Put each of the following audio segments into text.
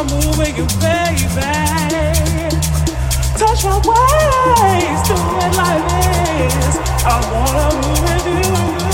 I'm moving you, baby. Touch my waist, do it like this. I wanna move with you.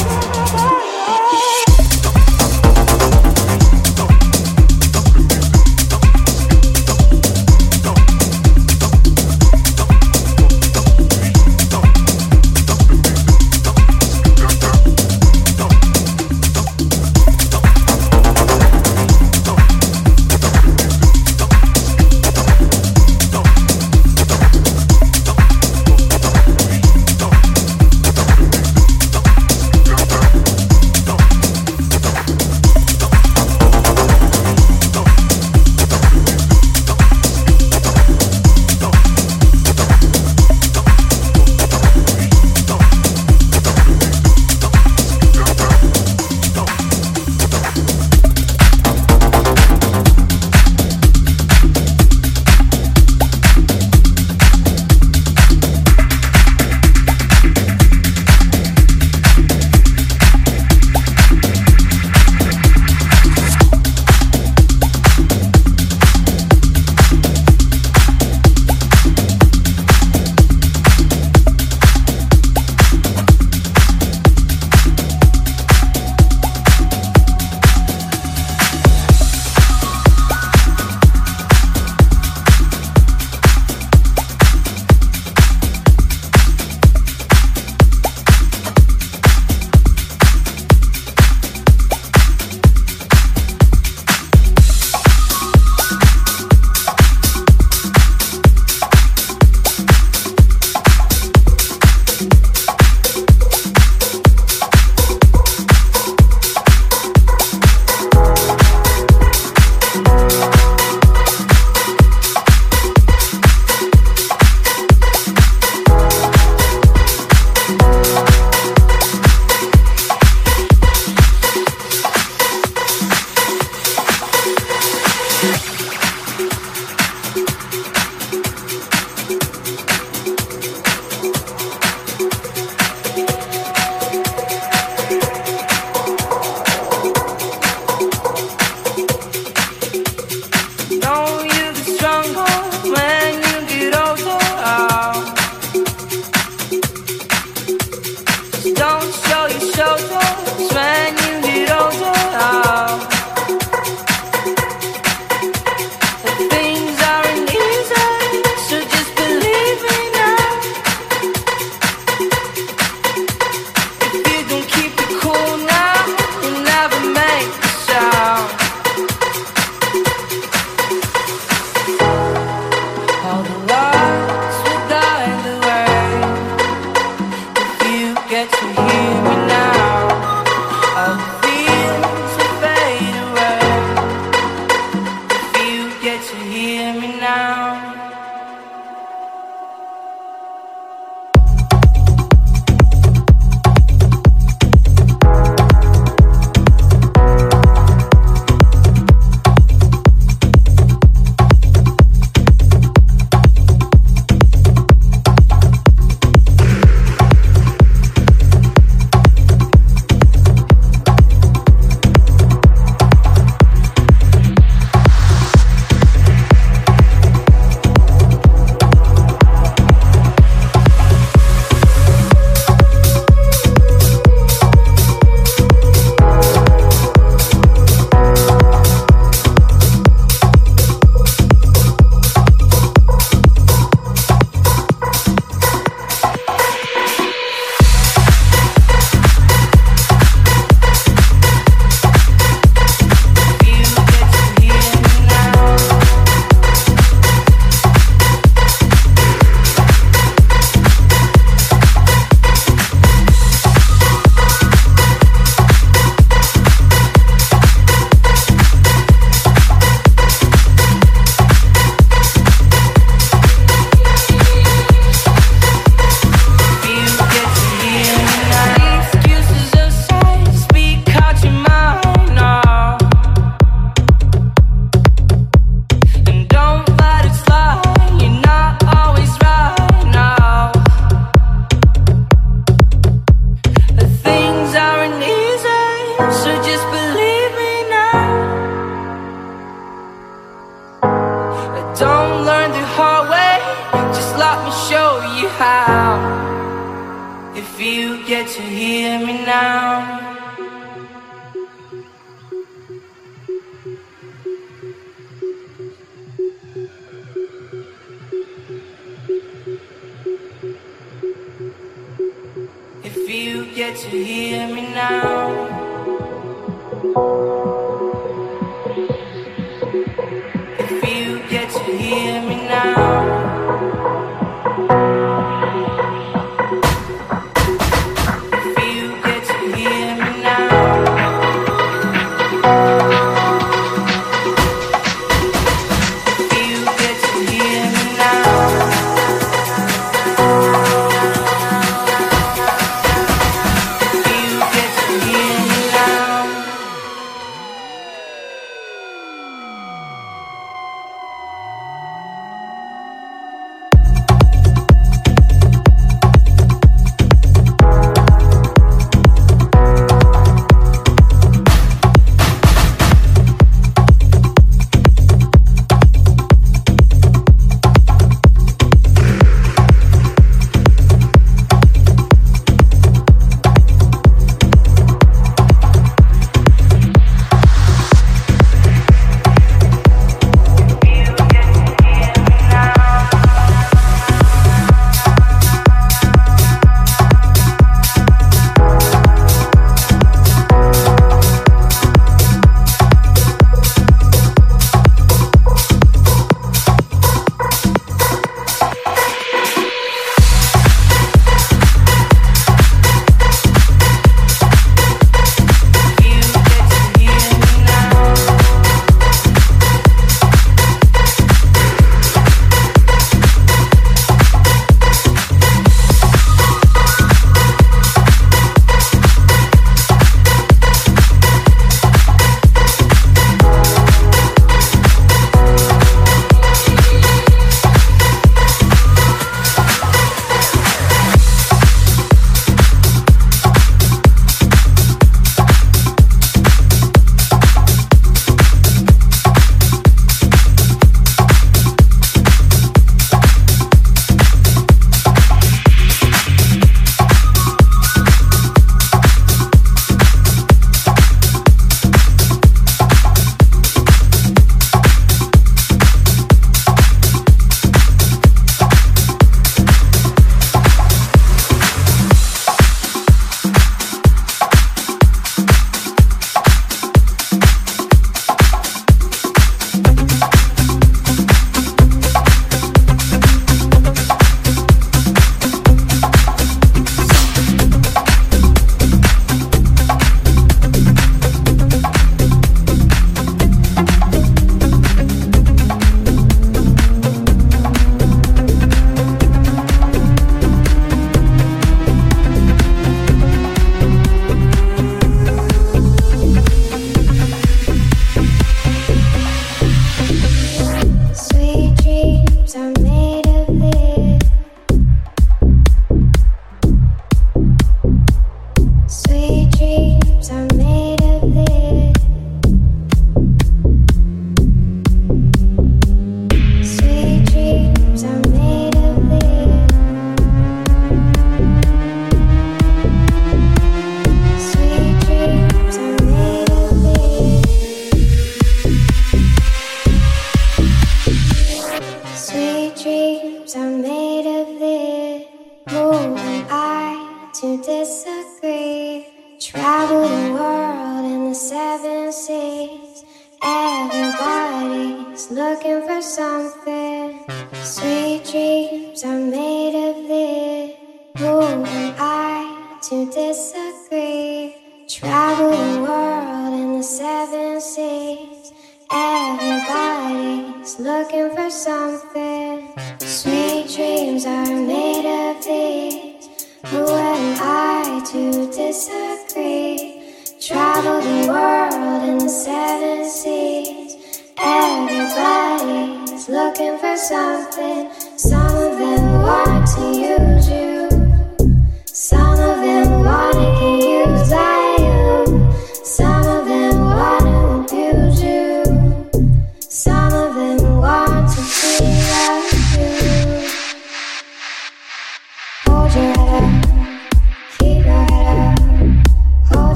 Out if you get to hear me now. If you get to hear me now.